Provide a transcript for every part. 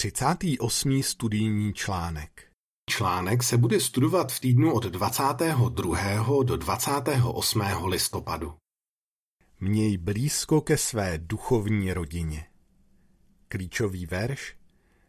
38. studijní článek Článek se bude studovat v týdnu od 22. do 28. listopadu. Měj blízko ke své duchovní rodině. Klíčový verš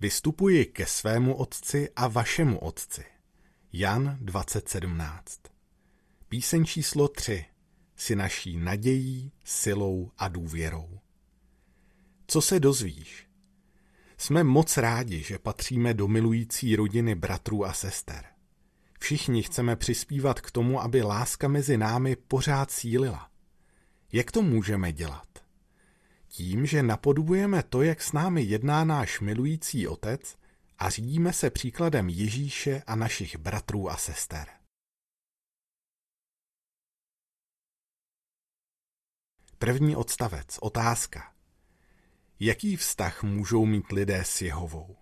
Vystupuji ke svému otci a vašemu otci. Jan 2017 Píseň číslo 3 Si naší nadějí, silou a důvěrou. Co se dozvíš? Jsme moc rádi, že patříme do milující rodiny bratrů a sester. Všichni chceme přispívat k tomu, aby láska mezi námi pořád sílila. Jak to můžeme dělat? Tím, že napodobujeme to, jak s námi jedná náš milující otec a řídíme se příkladem Ježíše a našich bratrů a sester. První odstavec, otázka. Jaký vztah můžou mít lidé s Jehovou?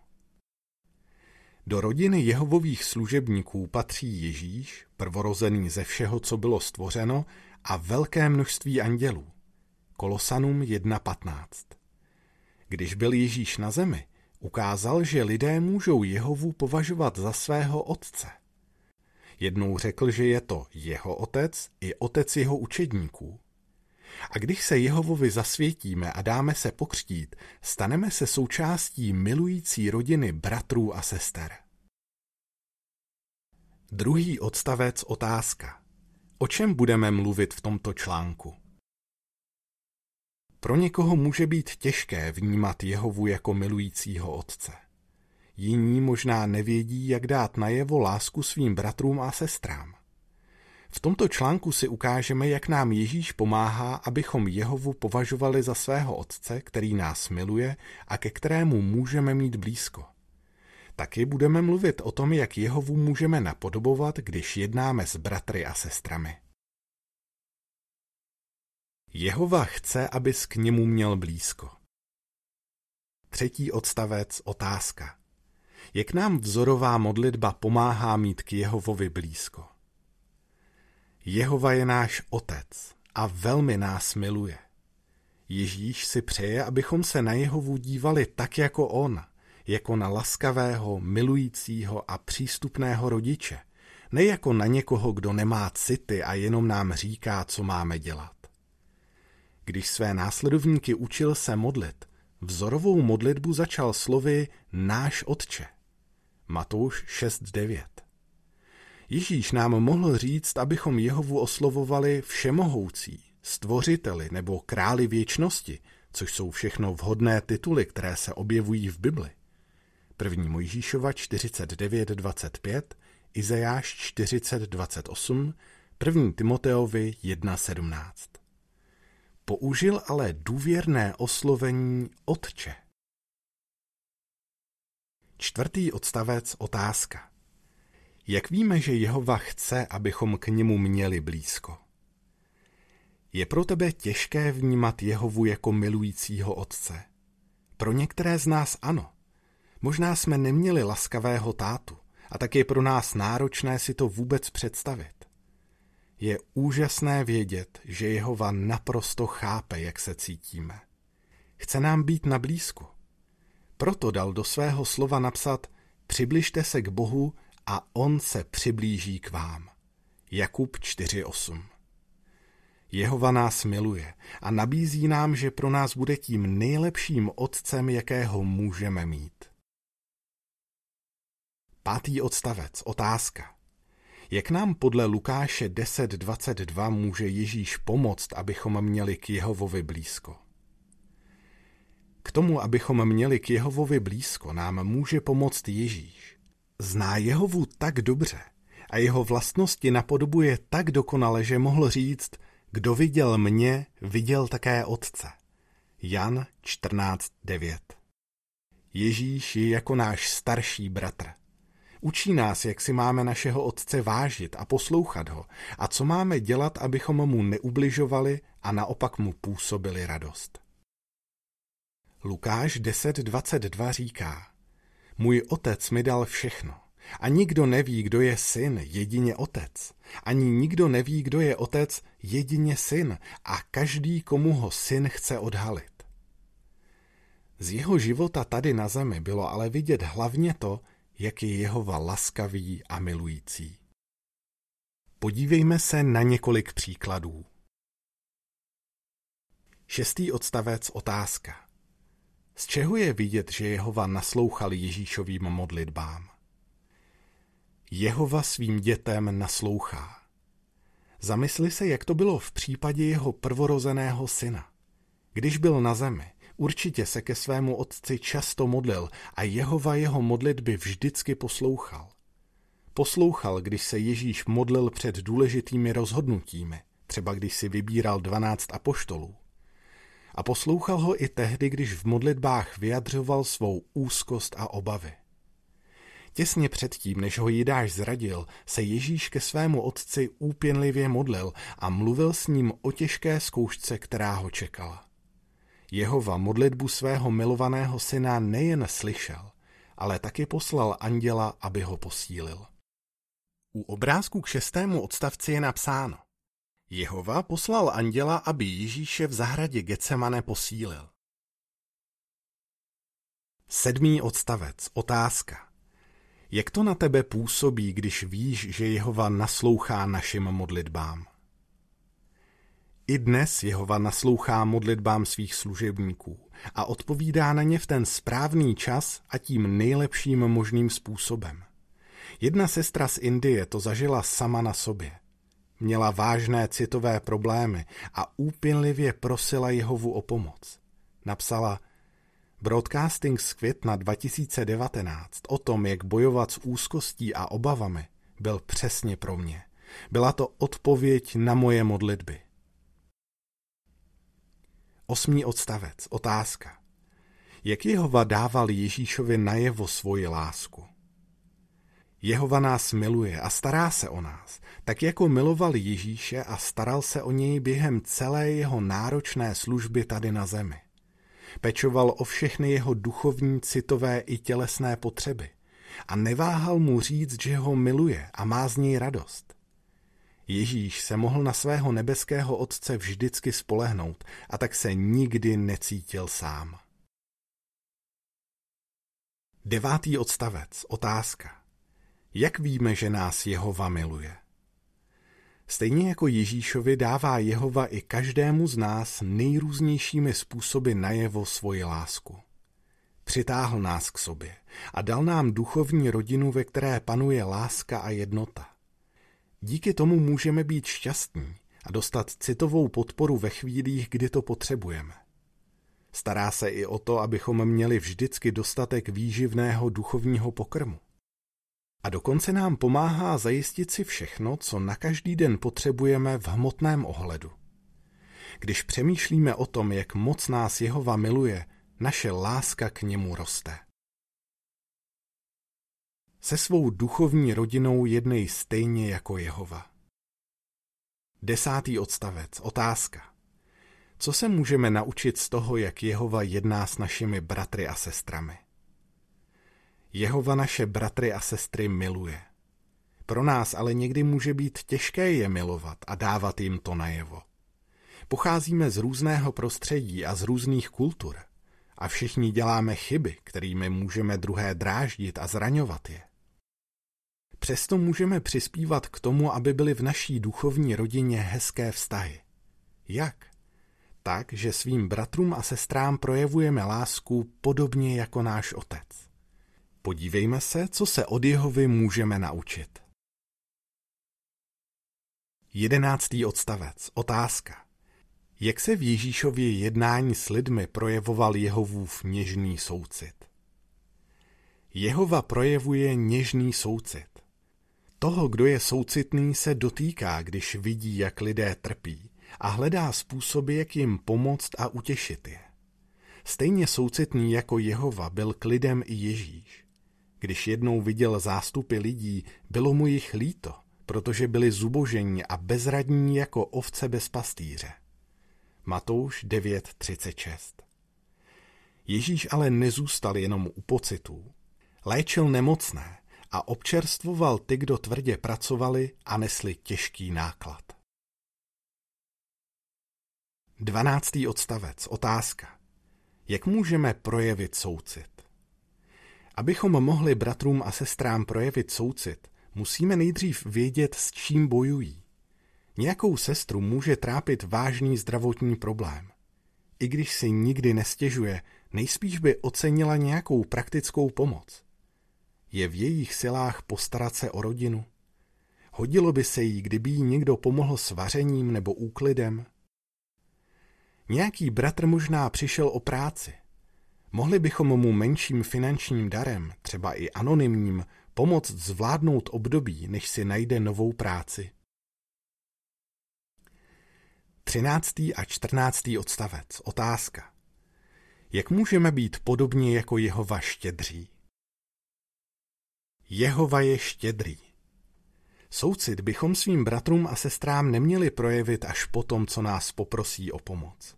Do rodiny Jehovových služebníků patří Ježíš, prvorozený ze všeho, co bylo stvořeno, a velké množství andělů. Kolosanům 1.15. Když byl Ježíš na zemi, ukázal, že lidé můžou Jehovu považovat za svého otce. Jednou řekl, že je to jeho otec i otec jeho učedníků. A když se Jehovovi zasvětíme a dáme se pokřtít, staneme se součástí milující rodiny bratrů a sester. Druhý odstavec otázka. O čem budeme mluvit v tomto článku? Pro někoho může být těžké vnímat Jehovu jako milujícího otce. Jiní možná nevědí, jak dát najevo lásku svým bratrům a sestrám. V tomto článku si ukážeme, jak nám Ježíš pomáhá, abychom Jehovu považovali za svého Otce, který nás miluje a ke kterému můžeme mít blízko. Taky budeme mluvit o tom, jak Jehovu můžeme napodobovat, když jednáme s bratry a sestrami. Jehova chce, abys k němu měl blízko. Třetí odstavec otázka. Jak nám vzorová modlitba pomáhá mít k Jehovovi blízko? Jehova je náš otec a velmi nás miluje. Ježíš si přeje, abychom se na Jehovu dívali tak jako on, jako na laskavého, milujícího a přístupného rodiče, ne jako na někoho, kdo nemá city a jenom nám říká, co máme dělat. Když své následovníky učil se modlit, vzorovou modlitbu začal slovy náš otče. Matouš 6.9 Ježíš nám mohl říct, abychom Jehovu oslovovali všemohoucí, stvořiteli nebo králi věčnosti, což jsou všechno vhodné tituly, které se objevují v Bibli. První Mojžíšova 49.25, Izajáš 40.28, první Timoteovi 1.17. Použil ale důvěrné oslovení Otče. Čtvrtý odstavec otázka. Jak víme, že Jehova chce, abychom k němu měli blízko? Je pro tebe těžké vnímat Jehovu jako milujícího otce? Pro některé z nás ano. Možná jsme neměli laskavého tátu a tak je pro nás náročné si to vůbec představit. Je úžasné vědět, že Jehova naprosto chápe, jak se cítíme. Chce nám být na blízku. Proto dal do svého slova napsat Přibližte se k Bohu a on se přiblíží k vám. Jakub 4.8 Jehova nás miluje a nabízí nám, že pro nás bude tím nejlepším otcem, jakého můžeme mít. Pátý odstavec, otázka. Jak nám podle Lukáše 10.22 může Ježíš pomoct, abychom měli k Jehovovi blízko? K tomu, abychom měli k Jehovovi blízko, nám může pomoct Ježíš. Zná Jehovu tak dobře a jeho vlastnosti napodobuje tak dokonale, že mohl říct, kdo viděl mě, viděl také Otce. Jan 14.9 Ježíš je jako náš starší bratr. Učí nás, jak si máme našeho Otce vážit a poslouchat ho a co máme dělat, abychom mu neubližovali a naopak mu působili radost. Lukáš 10.22 říká, můj otec mi dal všechno. A nikdo neví, kdo je syn, jedině otec. Ani nikdo neví, kdo je otec, jedině syn. A každý, komu ho syn chce odhalit. Z jeho života tady na zemi bylo ale vidět hlavně to, jak je Jehova laskavý a milující. Podívejme se na několik příkladů. Šestý odstavec otázka. Z čeho je vidět, že Jehova naslouchal Ježíšovým modlitbám? Jehova svým dětem naslouchá. Zamysli se, jak to bylo v případě jeho prvorozeného syna. Když byl na zemi, určitě se ke svému otci často modlil a Jehova jeho modlitby vždycky poslouchal. Poslouchal, když se Ježíš modlil před důležitými rozhodnutími, třeba když si vybíral dvanáct apoštolů. A poslouchal ho i tehdy, když v modlitbách vyjadřoval svou úzkost a obavy. Těsně předtím, než ho Jidáš zradil, se Ježíš ke svému otci úpěnlivě modlil a mluvil s ním o těžké zkoušce, která ho čekala. Jehova modlitbu svého milovaného syna nejen slyšel, ale taky poslal anděla, aby ho posílil. U obrázku k šestému odstavci je napsáno Jehova poslal anděla, aby Ježíše v zahradě Getsemane posílil. Sedmý odstavec. Otázka. Jak to na tebe působí, když víš, že Jehova naslouchá našim modlitbám? I dnes Jehova naslouchá modlitbám svých služebníků a odpovídá na ně v ten správný čas a tím nejlepším možným způsobem. Jedna sestra z Indie to zažila sama na sobě. Měla vážné citové problémy a úpěnlivě prosila Jehovu o pomoc. Napsala, Broadcasting z května 2019 o tom, jak bojovat s úzkostí a obavami, byl přesně pro mě. Byla to odpověď na moje modlitby. Osmý odstavec. Otázka. Jak Jehova dával Ježíšovi najevo svoji lásku? Jehova nás miluje a stará se o nás, tak jako miloval Ježíše a staral se o něj během celé jeho náročné služby tady na zemi. Pečoval o všechny jeho duchovní, citové i tělesné potřeby a neváhal mu říct, že ho miluje a má z něj radost. Ježíš se mohl na svého nebeského otce vždycky spolehnout a tak se nikdy necítil sám. Devátý odstavec. Otázka. Jak víme, že nás Jehova miluje? Stejně jako Ježíšovi dává Jehova i každému z nás nejrůznějšími způsoby najevo svoji lásku. Přitáhl nás k sobě a dal nám duchovní rodinu, ve které panuje láska a jednota. Díky tomu můžeme být šťastní a dostat citovou podporu ve chvílích, kdy to potřebujeme. Stará se i o to, abychom měli vždycky dostatek výživného duchovního pokrmu. A dokonce nám pomáhá zajistit si všechno, co na každý den potřebujeme v hmotném ohledu. Když přemýšlíme o tom, jak moc nás Jehova miluje, naše láska k němu roste. Se svou duchovní rodinou jednej stejně jako Jehova. Desátý odstavec. Otázka. Co se můžeme naučit z toho, jak Jehova jedná s našimi bratry a sestrami? Jehova naše bratry a sestry miluje. Pro nás ale někdy může být těžké je milovat a dávat jim to najevo. Pocházíme z různého prostředí a z různých kultur a všichni děláme chyby, kterými můžeme druhé dráždit a zraňovat je. Přesto můžeme přispívat k tomu, aby byly v naší duchovní rodině hezké vztahy. Jak? Tak, že svým bratrům a sestrám projevujeme lásku podobně jako náš otec. Podívejme se, co se od Jehovy můžeme naučit. Jedenáctý odstavec. Otázka. Jak se v Ježíšově jednání s lidmi projevoval Jehovův něžný soucit? Jehova projevuje něžný soucit. Toho, kdo je soucitný, se dotýká, když vidí, jak lidé trpí a hledá způsoby, jak jim pomoct a utěšit je. Stejně soucitný jako Jehova byl k lidem i Ježíš. Když jednou viděl zástupy lidí, bylo mu jich líto, protože byli zubožení a bezradní jako ovce bez pastýře. Matouš 9.36 Ježíš ale nezůstal jenom u pocitů. Léčil nemocné a občerstvoval ty, kdo tvrdě pracovali a nesli těžký náklad. 12. odstavec. Otázka. Jak můžeme projevit soucit? Abychom mohli bratrům a sestrám projevit soucit, musíme nejdřív vědět, s čím bojují. Nějakou sestru může trápit vážný zdravotní problém. I když si nikdy nestěžuje, nejspíš by ocenila nějakou praktickou pomoc. Je v jejich silách postarat se o rodinu? Hodilo by se jí, kdyby jí někdo pomohl s vařením nebo úklidem? Nějaký bratr možná přišel o práci. Mohli bychom mu menším finančním darem, třeba i anonymním, pomoct zvládnout období, než si najde novou práci. 13. a 14. odstavec. Otázka. Jak můžeme být podobně jako Jehova štědří? Jehova je štědrý. Soucit bychom svým bratrům a sestrám neměli projevit až po tom, co nás poprosí o pomoc.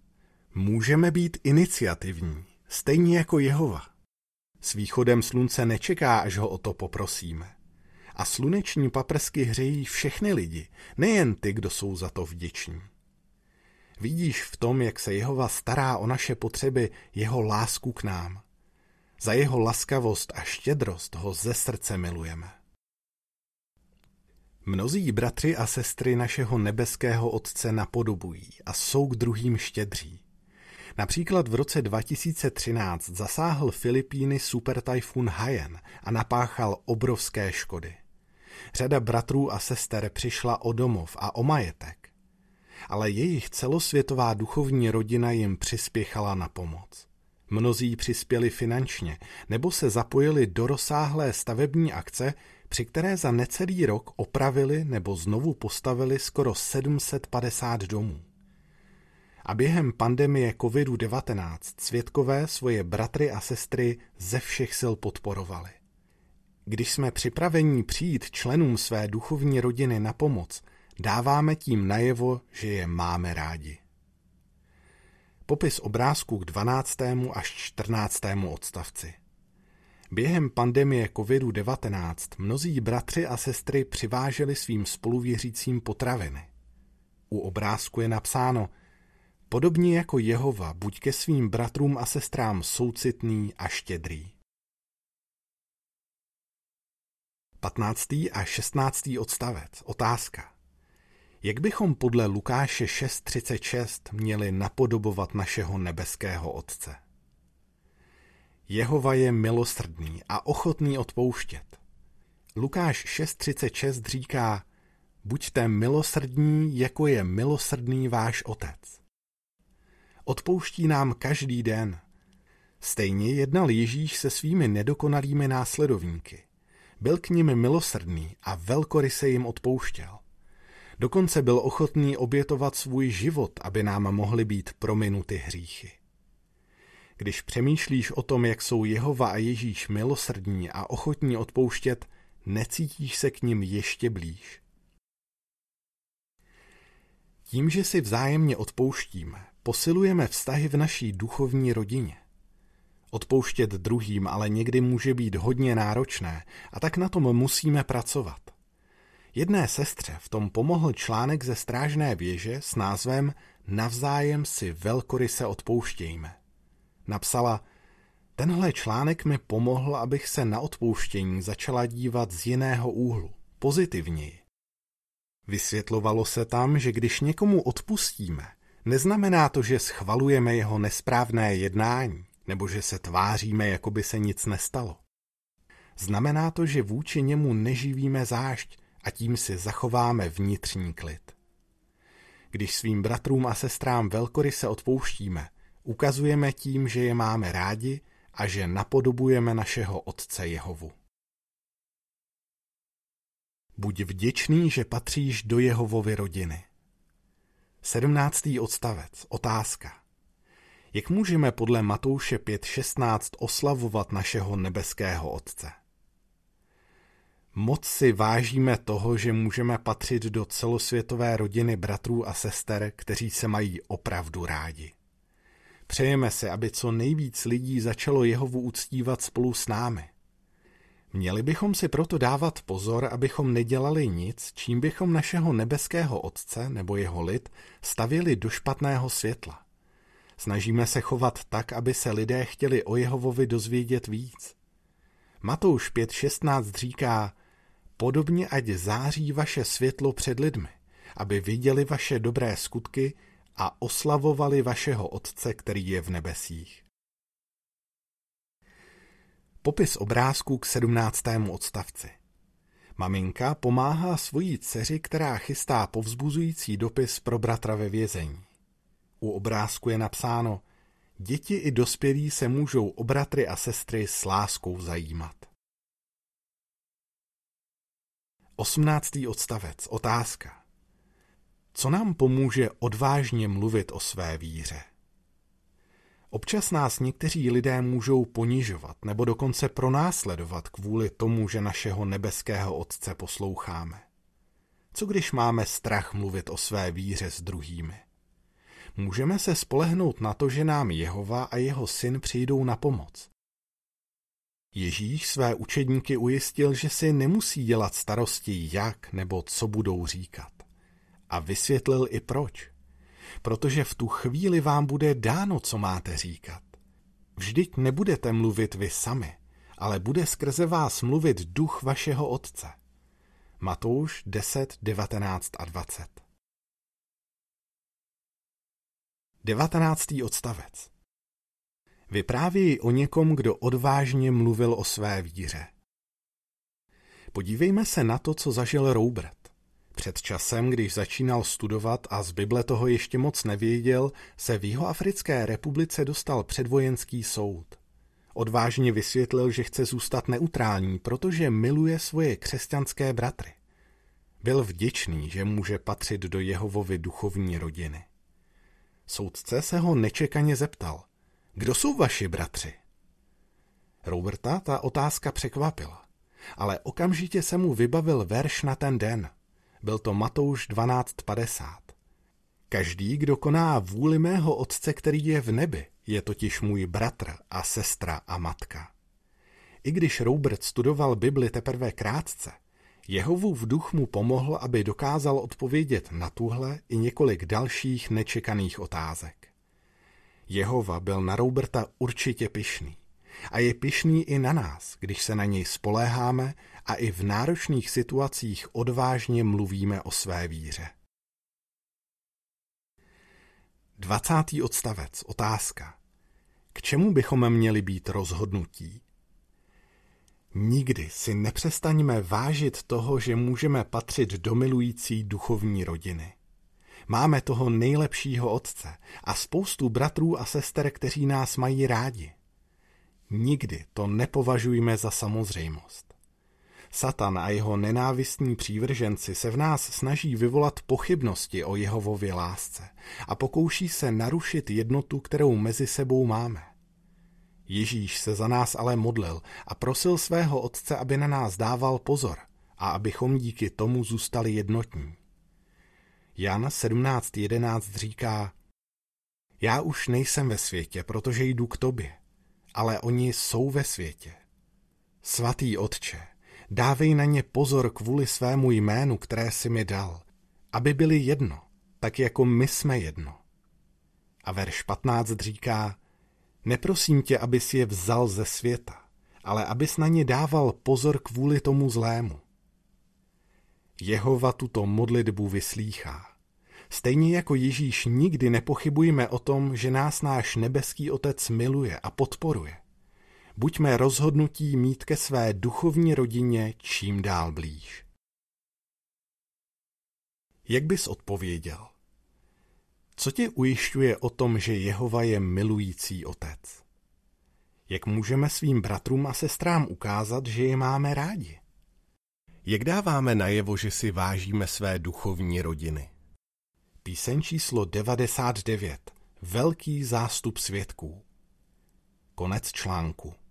Můžeme být iniciativní, stejně jako Jehova. S východem slunce nečeká, až ho o to poprosíme. A sluneční paprsky hřejí všechny lidi, nejen ty, kdo jsou za to vděční. Vidíš v tom, jak se Jehova stará o naše potřeby, jeho lásku k nám. Za jeho laskavost a štědrost ho ze srdce milujeme. Mnozí bratři a sestry našeho nebeského Otce napodobují a jsou k druhým štědří. Například v roce 2013 zasáhl Filipíny supertajfun Haiyan a napáchal obrovské škody. Řada bratrů a sester přišla o domov a o majetek, ale jejich celosvětová duchovní rodina jim přispěchala na pomoc. Mnozí přispěli finančně nebo se zapojili do rozsáhlé stavební akce, při které za necelý rok opravili nebo znovu postavili skoro 750 domů a během pandemie COVID-19 světkové svoje bratry a sestry ze všech sil podporovali. Když jsme připraveni přijít členům své duchovní rodiny na pomoc, dáváme tím najevo, že je máme rádi. Popis obrázku k 12. až 14. odstavci. Během pandemie COVID-19 mnozí bratři a sestry přiváželi svým spoluvěřícím potraviny. U obrázku je napsáno – Podobně jako Jehova, buď ke svým bratrům a sestrám soucitný a štědrý. 15. a 16. odstavec. Otázka. Jak bychom podle Lukáše 6.36 měli napodobovat našeho nebeského Otce? Jehova je milosrdný a ochotný odpouštět. Lukáš 6.36 říká, buďte milosrdní, jako je milosrdný váš Otec. Odpouští nám každý den. Stejně jednal Ježíš se svými nedokonalými následovníky. Byl k nim milosrdný a velkoryse jim odpouštěl. Dokonce byl ochotný obětovat svůj život, aby nám mohly být prominuty hříchy. Když přemýšlíš o tom, jak jsou Jehova a Ježíš milosrdní a ochotní odpouštět, necítíš se k ním ještě blíž. Tím, že si vzájemně odpouštíme, Posilujeme vztahy v naší duchovní rodině. Odpouštět druhým ale někdy může být hodně náročné a tak na tom musíme pracovat. Jedné sestře v tom pomohl článek ze strážné věže s názvem Navzájem si velkoryse odpouštějme. Napsala, tenhle článek mi pomohl, abych se na odpouštění začala dívat z jiného úhlu, pozitivněji. Vysvětlovalo se tam, že když někomu odpustíme, Neznamená to, že schvalujeme jeho nesprávné jednání, nebo že se tváříme, jako by se nic nestalo. Znamená to, že vůči němu neživíme zášť a tím si zachováme vnitřní klid. Když svým bratrům a sestrám velkoryse odpouštíme, ukazujeme tím, že je máme rádi a že napodobujeme našeho Otce Jehovu. Buď vděčný, že patříš do Jehovovy rodiny. 17. odstavec. Otázka. Jak můžeme podle Matouše 5.16 oslavovat našeho nebeského Otce? Moc si vážíme toho, že můžeme patřit do celosvětové rodiny bratrů a sester, kteří se mají opravdu rádi. Přejeme se, aby co nejvíc lidí začalo Jehovu uctívat spolu s námi. Měli bychom si proto dávat pozor, abychom nedělali nic, čím bychom našeho nebeského Otce nebo jeho lid stavěli do špatného světla. Snažíme se chovat tak, aby se lidé chtěli o Jehovovi dozvědět víc. Matouš 5.16 říká, podobně ať září vaše světlo před lidmi, aby viděli vaše dobré skutky a oslavovali vašeho Otce, který je v nebesích. Popis obrázku k 17. odstavci. Maminka pomáhá svojí dceři, která chystá povzbuzující dopis pro bratra ve vězení. U obrázku je napsáno Děti i dospělí se můžou o bratry a sestry s láskou zajímat. 18. odstavec. Otázka. Co nám pomůže odvážně mluvit o své víře? Občas nás někteří lidé můžou ponižovat nebo dokonce pronásledovat kvůli tomu, že našeho nebeského Otce posloucháme. Co když máme strach mluvit o své víře s druhými? Můžeme se spolehnout na to, že nám Jehova a jeho syn přijdou na pomoc. Ježíš své učedníky ujistil, že si nemusí dělat starosti, jak nebo co budou říkat. A vysvětlil i proč protože v tu chvíli vám bude dáno, co máte říkat. Vždyť nebudete mluvit vy sami, ale bude skrze vás mluvit duch vašeho Otce. Matouš 10, 19 a 20 19. odstavec Vyprávějí o někom, kdo odvážně mluvil o své víře. Podívejme se na to, co zažil Robert. Před časem, když začínal studovat a z Bible toho ještě moc nevěděl, se v Jihoafrické republice dostal předvojenský soud. Odvážně vysvětlil, že chce zůstat neutrální, protože miluje svoje křesťanské bratry. Byl vděčný, že může patřit do Jehovovy duchovní rodiny. Soudce se ho nečekaně zeptal, kdo jsou vaši bratři? Roberta ta otázka překvapila, ale okamžitě se mu vybavil verš na ten den – byl to Matouš 12.50. Každý, kdo koná vůli mého otce, který je v nebi, je totiž můj bratr a sestra a matka. I když Robert studoval Bibli teprve krátce, Jehovův duch mu pomohl, aby dokázal odpovědět na tuhle i několik dalších nečekaných otázek. Jehova byl na Roberta určitě pyšný. A je pyšný i na nás, když se na něj spoléháme a i v náročných situacích odvážně mluvíme o své víře. 20. odstavec. Otázka. K čemu bychom měli být rozhodnutí? Nikdy si nepřestaňme vážit toho, že můžeme patřit do milující duchovní rodiny. Máme toho nejlepšího otce a spoustu bratrů a sester, kteří nás mají rádi. Nikdy to nepovažujme za samozřejmost. Satan a jeho nenávistní přívrženci se v nás snaží vyvolat pochybnosti o Jehovově lásce a pokouší se narušit jednotu, kterou mezi sebou máme. Ježíš se za nás ale modlil a prosil svého otce, aby na nás dával pozor a abychom díky tomu zůstali jednotní. Jan 17.11 říká, já už nejsem ve světě, protože jdu k tobě ale oni jsou ve světě. Svatý Otče, dávej na ně pozor kvůli svému jménu, které si mi dal, aby byli jedno, tak jako my jsme jedno. A verš 15 říká, neprosím tě, abys je vzal ze světa, ale abys na ně dával pozor kvůli tomu zlému. Jehova tuto modlitbu vyslýchá. Stejně jako Ježíš nikdy nepochybujme o tom, že nás náš nebeský Otec miluje a podporuje. Buďme rozhodnutí mít ke své duchovní rodině čím dál blíž. Jak bys odpověděl? Co tě ujišťuje o tom, že Jehova je milující otec? Jak můžeme svým bratrům a sestrám ukázat, že je máme rádi? Jak dáváme najevo, že si vážíme své duchovní rodiny? Píseň číslo 99. Velký zástup svědků. Konec článku.